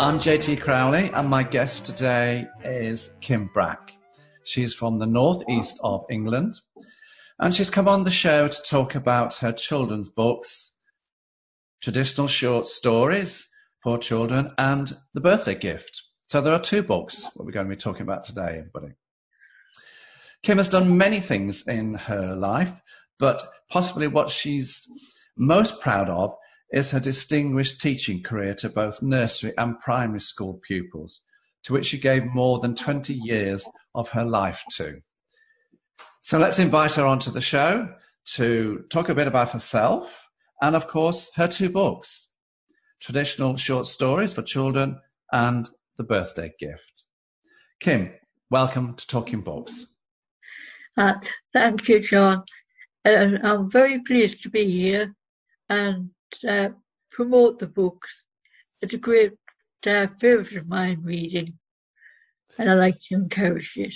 I'm JT Crowley, and my guest today is Kim Brack. She's from the northeast of England, and she's come on the show to talk about her children's books, traditional short stories for children, and the birthday gift. So there are two books that we're going to be talking about today, everybody. Kim has done many things in her life, but possibly what she's most proud of is her distinguished teaching career to both nursery and primary school pupils, to which she gave more than 20 years of her life to. So let's invite her onto the show to talk a bit about herself and, of course, her two books traditional short stories for children and the birthday gift. Kim, welcome to Talking Books. Uh, thank you, John. Uh, I'm very pleased to be here and uh, promote the books. It's a great uh, favourite of mine reading, and I like to encourage it.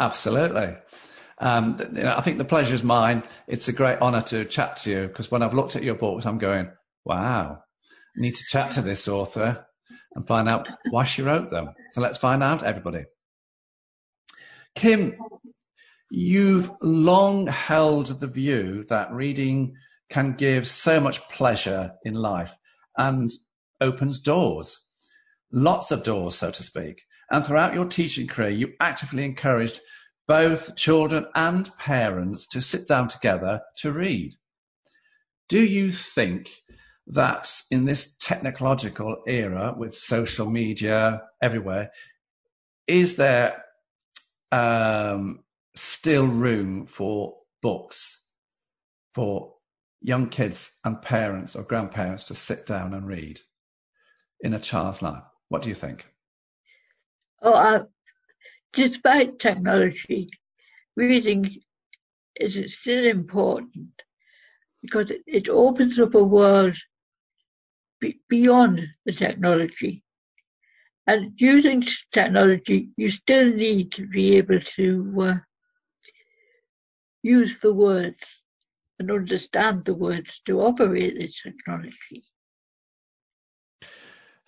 Absolutely. Um, you know, I think the pleasure is mine. It's a great honour to chat to you because when I've looked at your books, I'm going, wow, I need to chat to this author and find out why she wrote them. So let's find out, everybody. Kim, you've long held the view that reading can give so much pleasure in life and opens doors, lots of doors, so to speak. And throughout your teaching career, you actively encouraged both children and parents to sit down together to read. Do you think that in this technological era with social media everywhere, is there um, still room for books for young kids and parents or grandparents to sit down and read in a child's life? What do you think? Oh, uh, despite technology, reading is still important because it, opens up a world be, beyond the technology. And using technology, you still need to be able to uh, use the words and understand the words to operate the technology.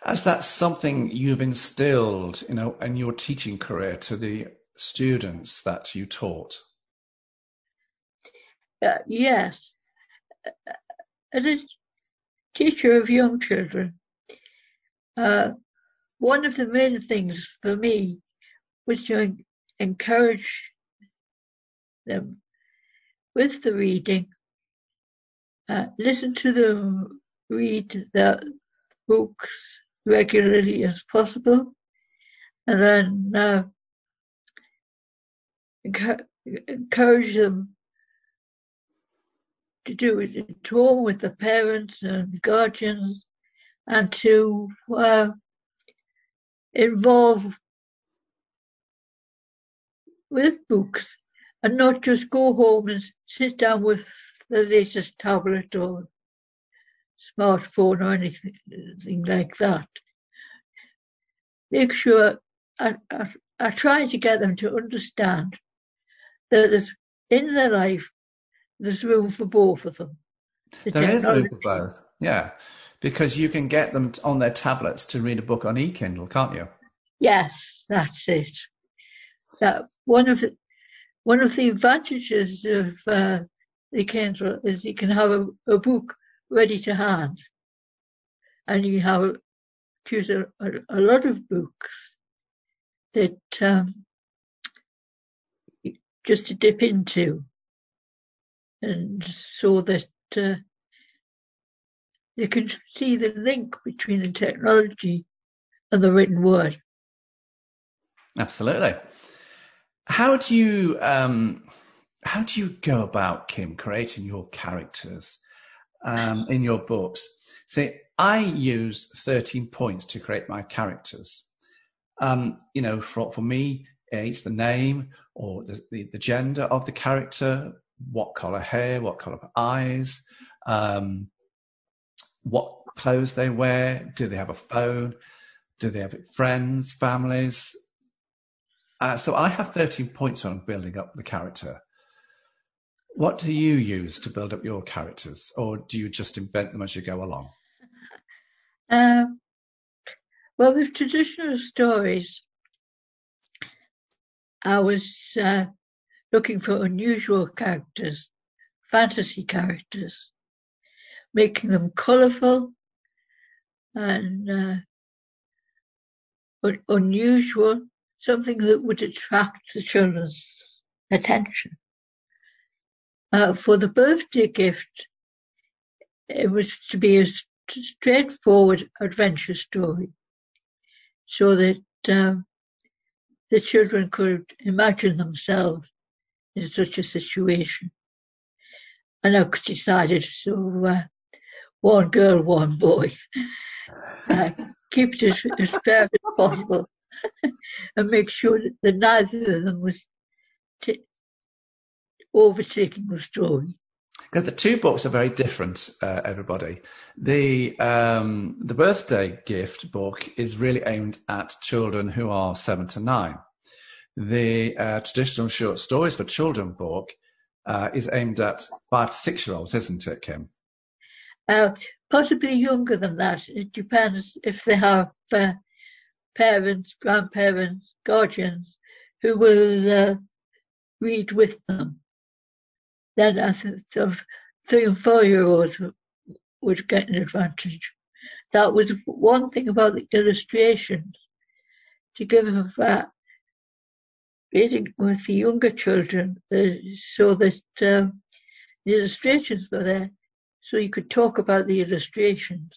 As that's something you've instilled, you know, in your teaching career to the students that you taught? Uh, yes. As a teacher of young children, uh, one of the main things for me was to encourage them with the reading uh, listen to them read the books regularly as possible, and then uh, encourage them to do it at home with the parents and guardians, and to uh, involve with books and not just go home and sit down with the latest tablet or smartphone or anything like that. Make sure I, I, I try to get them to understand that there's, in their life there's room for both of them. The there is room for both, yeah, because you can get them on their tablets to read a book on e-Kindle, can't you? Yes, that's it. That one of the one of the advantages of uh, the Kindle is you can have a, a book ready to hand, and you have choose a, a, a lot of books that um, just to dip into, and so that uh, you can see the link between the technology and the written word. Absolutely. How do you um, how do you go about Kim creating your characters um, in your books? See, I use 13 points to create my characters. Um, you know, for, for me, it's the name or the, the, the gender of the character, what color hair, what color eyes, um, what clothes they wear, do they have a phone, do they have friends, families. Uh, so I have 13 points on building up the character. What do you use to build up your characters, or do you just invent them as you go along? Um, well, with traditional stories, I was uh, looking for unusual characters, fantasy characters, making them colourful and uh, un- unusual, something that would attract the children's attention. Uh, for the birthday gift, it was to be a straightforward adventure story so that um, the children could imagine themselves in such a situation. And I decided to uh, one girl, one boy. uh, keep it as, fair as possible and make sure that neither of them was t- overtaking the story. Because the two books are very different, uh, everybody. The um, the birthday gift book is really aimed at children who are seven to nine. The uh, traditional short stories for children book uh, is aimed at five to six year olds, isn't it, Kim? Uh, possibly younger than that. It depends if they have uh, parents, grandparents, guardians who will uh, read with them. Then I sort of three and four year olds would get an advantage. That was one thing about the illustrations to give them that reading with the younger children so that um, the illustrations were there so you could talk about the illustrations.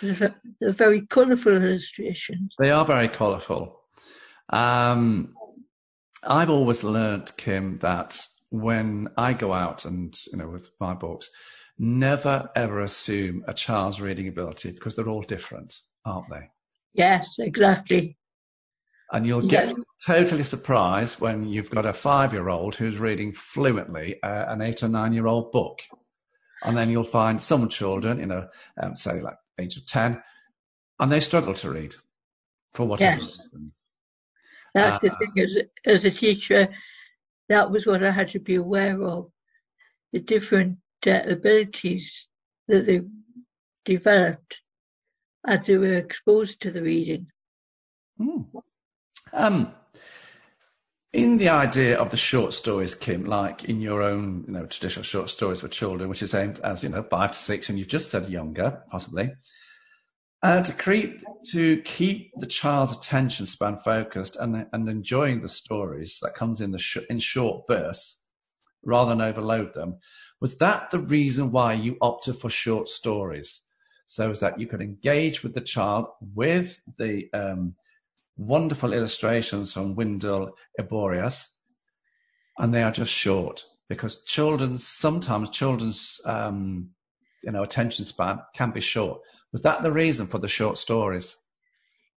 They're very colourful illustrations. They are very colourful. Um, I've always learnt, Kim, that when I go out and, you know, with my books, never ever assume a child's reading ability because they're all different, aren't they? Yes, exactly. And you'll get yeah. totally surprised when you've got a five year old who's reading fluently uh, an eight or nine year old book. And then you'll find some children, you know, um, say like age of 10, and they struggle to read for whatever yes. reasons. That's uh, the thing, as, as a teacher, that was what I had to be aware of the different uh, abilities that they developed as they were exposed to the reading. Mm. Um, in the idea of the short stories, Kim, like in your own, you know, traditional short stories for children, which is aimed as, you know, five to six, and you've just said younger, possibly, uh, to create, to keep the child's attention span focused and, and enjoying the stories that comes in the sh- in short bursts, rather than overload them, was that the reason why you opted for short stories? So is that you could engage with the child with the um, wonderful illustrations from Wendell Eborius, and they are just short because children's sometimes children's um, you know attention span can be short. Was that the reason for the short stories?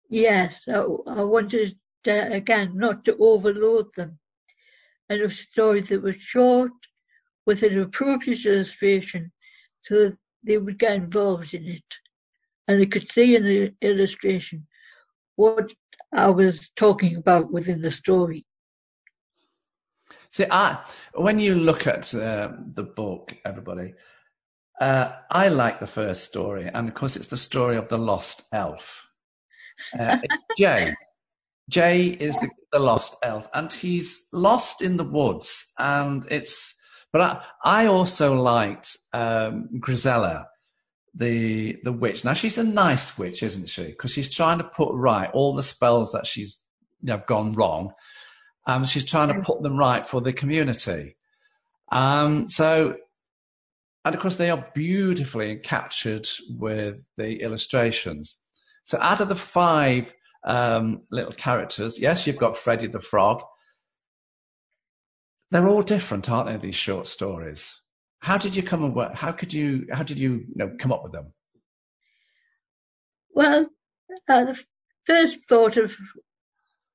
Yes, I, I wanted uh, again not to overload them, and a story that was short with an appropriate illustration, so that they would get involved in it, and they could see in the illustration what I was talking about within the story. See, I, when you look at uh, the book, everybody, uh, I like the first story, and of course, it's the story of the lost elf. Uh, it's Jay. Jay is the, the, lost elf, and he's lost in the woods. And it's, but I, I also liked um, Grisella, the the witch. Now she's a nice witch, isn't she? Because she's trying to put right all the spells that she's you know gone wrong, and she's trying to put them right for the community. Um, so, and of course they are beautifully captured with the illustrations. So out of the five um, little characters, yes, you've got Freddie the Frog. They're all different, aren't they? These short stories. How did you come and? How could you? How did you, you know, come up with them? Well, uh, the first thought of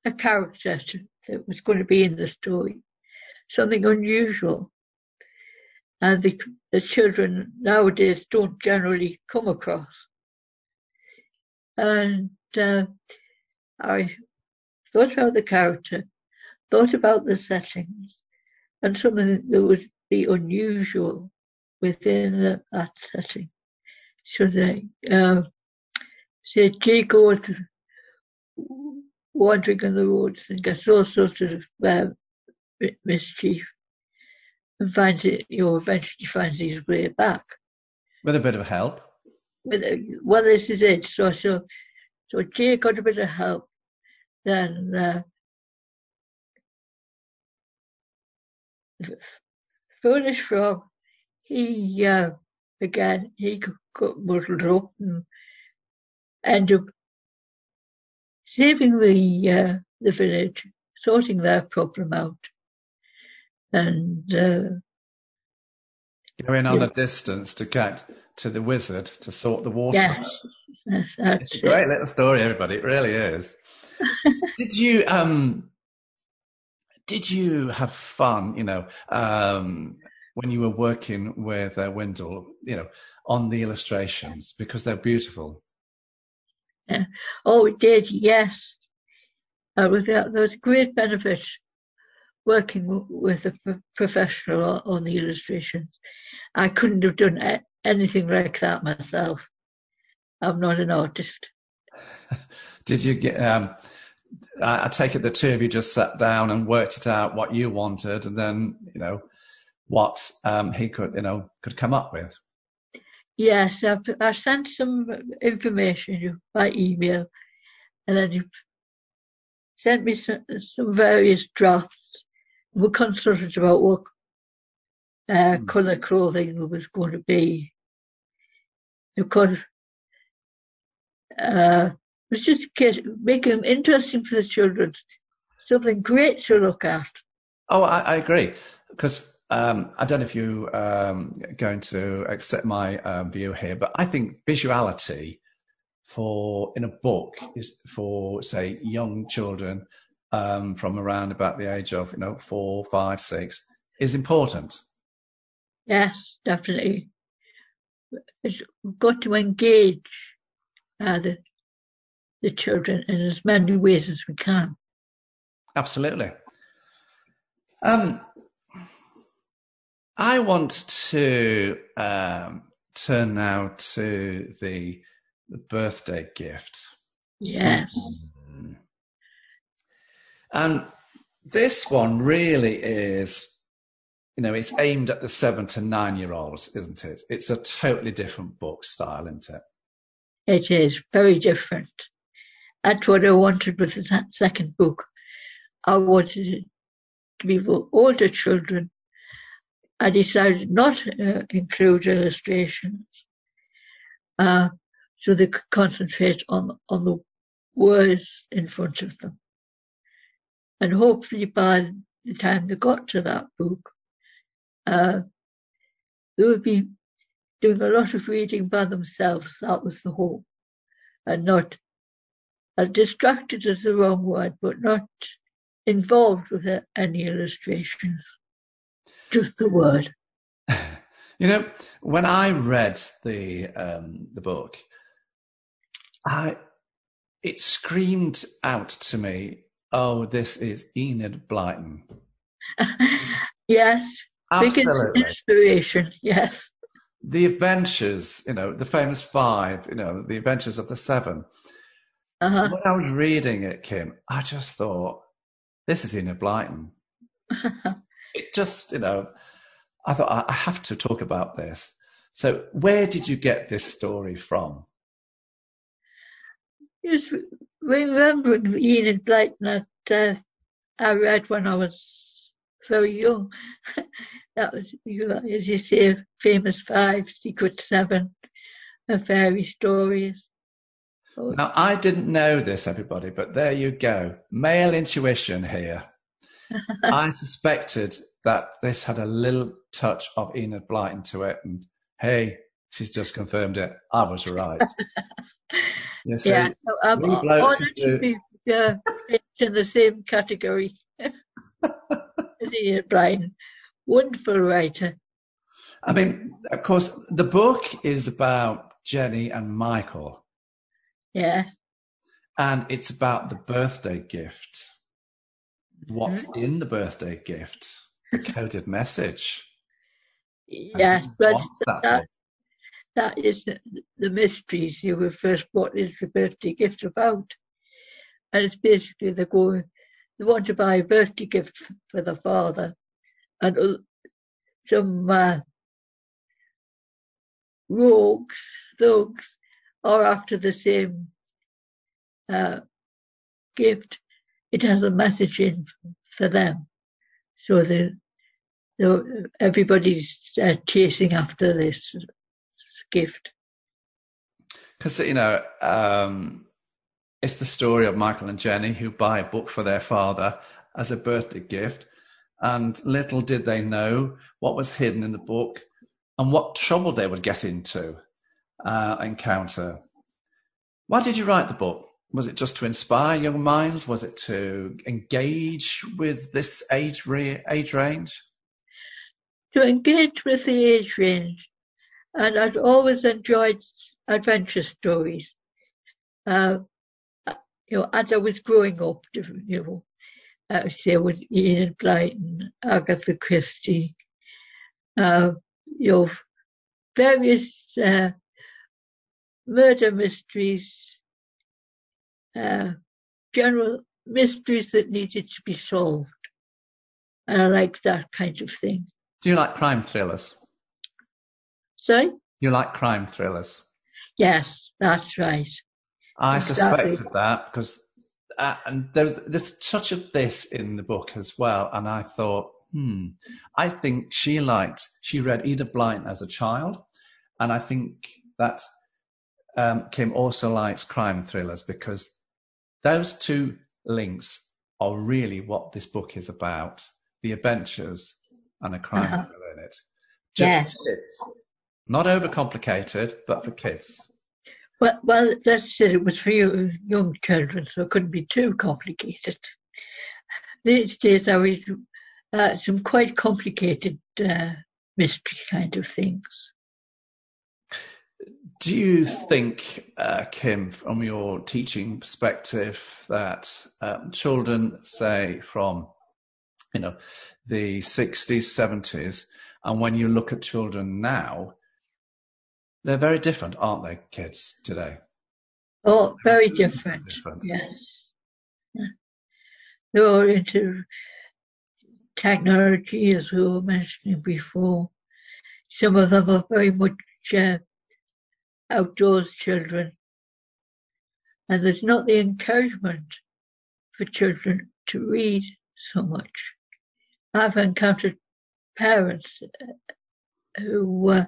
a character that was going to be in the story, something unusual. And the, the children nowadays don't generally come across. And uh, I thought about the character, thought about the settings, and something that would be unusual within the, that setting. So they uh, say Jay goes wandering on the roads and gets all sorts of uh, mischief and finds it, you know, eventually finds his way back. With a bit of help. With well, this is it. So, so, so Jay got a bit of help. Then, uh, Foolish Frog, he, uh, again, he got muddled up and ended up saving the uh, the village, sorting their problem out, and uh, going on yeah. a distance to get to the wizard to sort the water. Yes, yes it's a great little story, everybody. It really is. did you um? Did you have fun? You know, um, when you were working with uh, Wendell, you know, on the illustrations because they're beautiful. Yeah. Oh, it did, yes. Uh, was, there was a great benefit working with a professional on the illustrations. I couldn't have done anything like that myself. I'm not an artist. Did you get? Um, I take it the two of you just sat down and worked it out what you wanted, and then you know what um, he could, you know, could come up with. Yes, I've, I sent some information by email, and then you sent me some, some various drafts. We consulted about what uh, mm. colour clothing was going to be. Because uh, it was just making them interesting for the children, something great to look at. Oh, I, I agree. Because um, I don't know if you um, going to accept my uh, view here, but I think visuality for in a book is for say young children um, from around about the age of you know four, five, six is important. Yes, definitely. It's, we've got to engage uh, the the children in as many ways as we can. Absolutely. Um, I want to um, turn now to the, the birthday gift. Yes. And this one really is, you know, it's aimed at the seven to nine year olds, isn't it? It's a totally different book style, isn't it? It is very different. That's what I wanted with the second book. I wanted it to be for older children I decided not to uh, include illustrations uh, so they could concentrate on, on the words in front of them. And hopefully by the time they got to that book, uh, they would be doing a lot of reading by themselves. That was the hope. And not uh, distracted is the wrong word, but not involved with any illustrations just the word. you know, when I read the um, the book, I it screamed out to me, "Oh, this is Enid Blyton." yes, Absolutely. inspiration. Yes, the adventures, you know, the famous five, you know, the adventures of the 7 uh-huh. When I was reading it, Kim, I just thought, "This is Enid Blyton." it just, you know, I thought I have to talk about this. So, where did you get this story from? Just remembering Enid Blyton that uh, I read when I was very young. that was, as you say, famous five, secret seven, and fairy stories. Now, I didn't know this, everybody, but there you go. Male intuition here. I suspected that this had a little touch of Enid Blyton to it. And hey, She's just confirmed it. I was right. You see, yeah, I'm honoured to be uh, in the same category as Enid Blyton. Wonderful writer. I mean, of course, the book is about Jenny and Michael. Yeah. And it's about the birthday gift. What's mm-hmm. in the birthday gift? The coded message. Yes, but that, that, that is the, the mysteries. You were first, what is the birthday gift about? And it's basically the go, they want to buy a birthday gift for the father, and some uh, rogues, thugs, are after the same uh, gift. It has a message in for them, so the, the everybody's uh, chasing after this gift. Because you know, um, it's the story of Michael and Jenny who buy a book for their father as a birthday gift, and little did they know what was hidden in the book and what trouble they would get into, uh, encounter. Why did you write the book? Was it just to inspire young minds? Was it to engage with this age re- age range? To engage with the age range, and I'd always enjoyed adventure stories. Uh, you know, as I was growing up, you know, uh, say with Enid Blyton, Agatha Christie, uh, you know, various uh, murder mysteries, uh, general mysteries that needed to be solved. And I like that kind of thing. Do you like crime thrillers? Sorry? You like crime thrillers? Yes, that's right. I exactly. suspected that because uh, and there's there's a touch of this in the book as well, and I thought, hmm, I think she liked she read Enid Blyton as a child, and I think that um, Kim also likes crime thrillers because those two links are really what this book is about: the adventures and a crime uh-huh. thriller in it. Just yes. Not overcomplicated, but for kids. Well, well, that's it. It was for you, young children, so it couldn't be too complicated. These days, I read uh, some quite complicated uh, mystery kind of things. Do you think, uh, Kim, from your teaching perspective, that um, children, say from, you know, the sixties, seventies, and when you look at children now, they're very different, aren't they, kids today? Oh, very different. different. Yes. They're all into technology, as we were mentioning before. Some of them are very much uh, outdoors children. And there's not the encouragement for children to read so much. I've encountered parents uh, who uh,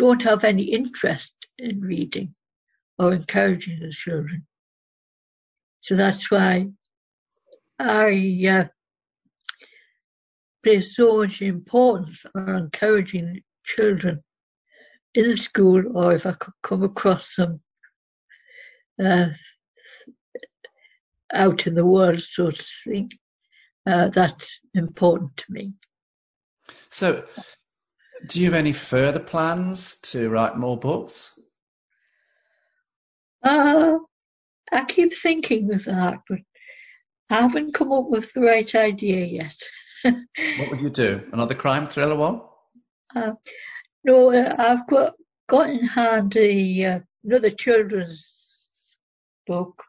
don't have any interest in reading or encouraging the children. So that's why I uh, place so much importance on encouraging children in school or if I could come across them uh, out in the world, so to speak. Uh, that's important to me. So, do you have any further plans to write more books? Uh, I keep thinking of that, but I haven't come up with the right idea yet. what would you do? Another crime thriller one? Uh, no, uh, I've got got in hand a, uh, another children's book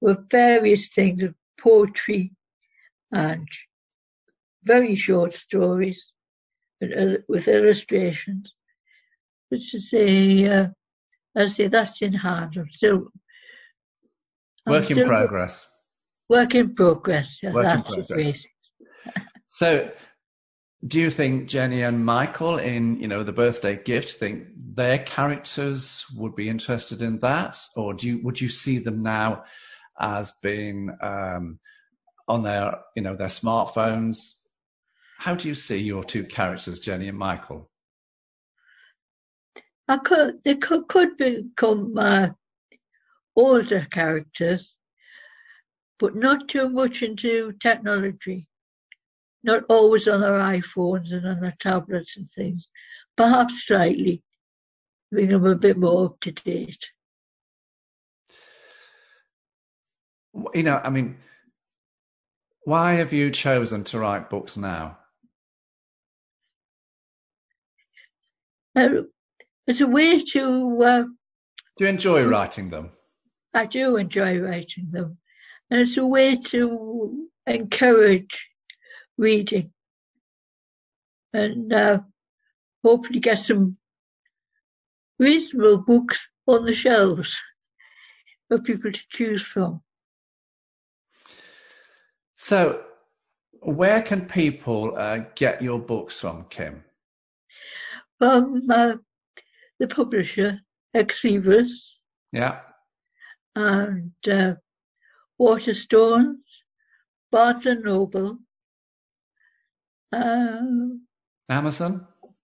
with various things of poetry and very short stories with illustrations. Which is a, uh, I say that's in hand. I'm still I'm work in still progress. Work in progress. Work in progress. so, do you think Jenny and Michael in you know the birthday gift think their characters would be interested in that, or do you would you see them now as being um, on their you know their smartphones how do you see your two characters, Jenny and Michael? I could, they could, could become uh, older characters, but not too much into technology. Not always on their iPhones and on their tablets and things. Perhaps slightly, bring them a bit more up to date. You know, I mean, why have you chosen to write books now? Uh, it's a way to. Uh, do you enjoy writing them? I do enjoy writing them. And it's a way to encourage reading and uh, hopefully get some reasonable books on the shelves for people to choose from. So, where can people uh, get your books from, Kim? From uh, the publisher, Xeris. Yeah. And uh, Waterstones, Barnes and Noble. Uh, Amazon?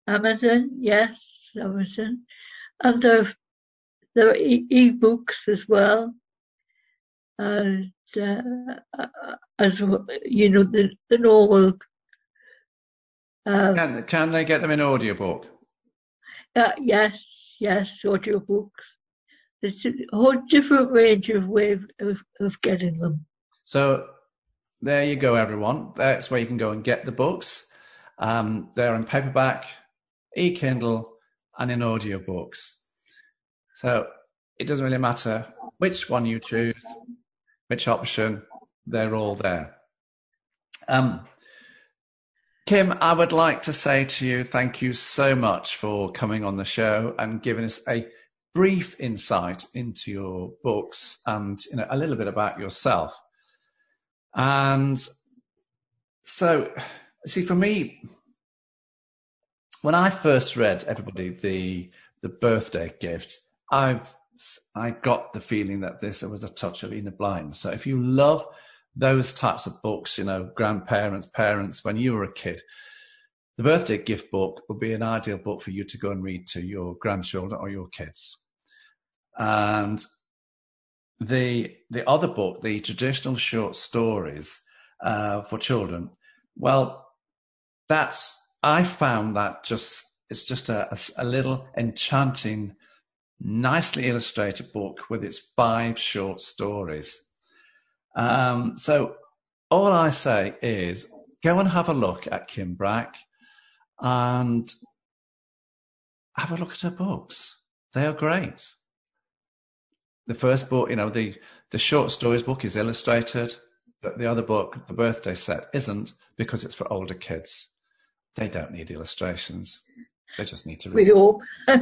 Amazon, yes, Amazon. And there, there are e- books as well. And uh, as you know, the, the normal. Uh, can, can they get them in audiobook? Uh, yes, yes, audiobooks. There's a whole different range of ways of, of getting them. So there you go, everyone. That's where you can go and get the books. Um, they're in paperback, e-Kindle, and in audiobooks. So it doesn't really matter which one you choose, which option, they're all there. Um, Kim, I would like to say to you, thank you so much for coming on the show and giving us a brief insight into your books and you know a little bit about yourself. And so, see, for me, when I first read everybody the the birthday gift, I've I got the feeling that this was a touch of Enid Blyton. So if you love those types of books, you know, grandparents, parents, when you were a kid, the birthday gift book would be an ideal book for you to go and read to your grandchildren or your kids. And the the other book, the traditional short stories uh, for children, well, that's I found that just it's just a, a, a little enchanting nicely illustrated book with its five short stories. Um, so all I say is go and have a look at Kim Brack and have a look at her books. They are great. The first book, you know, the, the short stories book is illustrated, but the other book, the birthday set, isn't because it's for older kids. They don't need illustrations. They just need to read. We hope.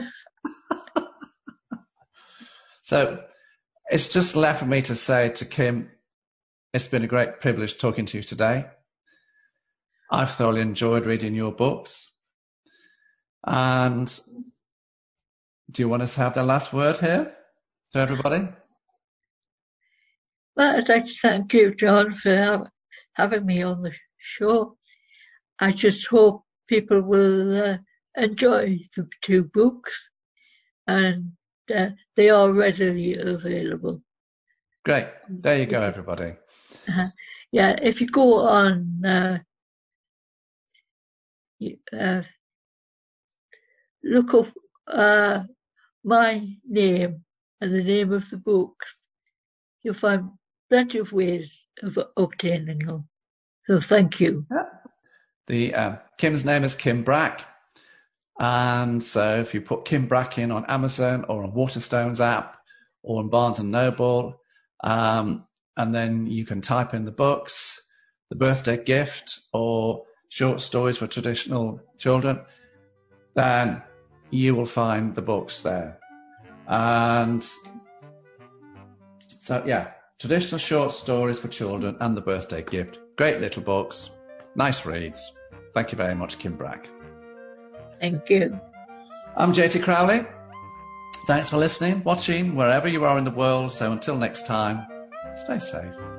So it's just left for me to say to Kim, it's been a great privilege talking to you today. I've thoroughly enjoyed reading your books. And do you want us to have the last word here to everybody? Well, I'd like to thank you, John, for having me on the show. I just hope people will uh, enjoy the two books and uh, they are readily available. Great. There you go, everybody. Uh, yeah, if you go on uh, uh, look up uh, my name and the name of the books, you'll find plenty of ways of obtaining them. So thank you. The uh, Kim's name is Kim Brack. And so if you put Kim Brack in on Amazon or on Waterstones app or on Barnes and Noble, um, and then you can type in the books, the birthday gift, or short stories for traditional children, then you will find the books there. And so, yeah, traditional short stories for children and the birthday gift. Great little books, nice reads. Thank you very much, Kim Brack. Thank you. I'm JT Crowley. Thanks for listening, watching, wherever you are in the world. So until next time, stay safe.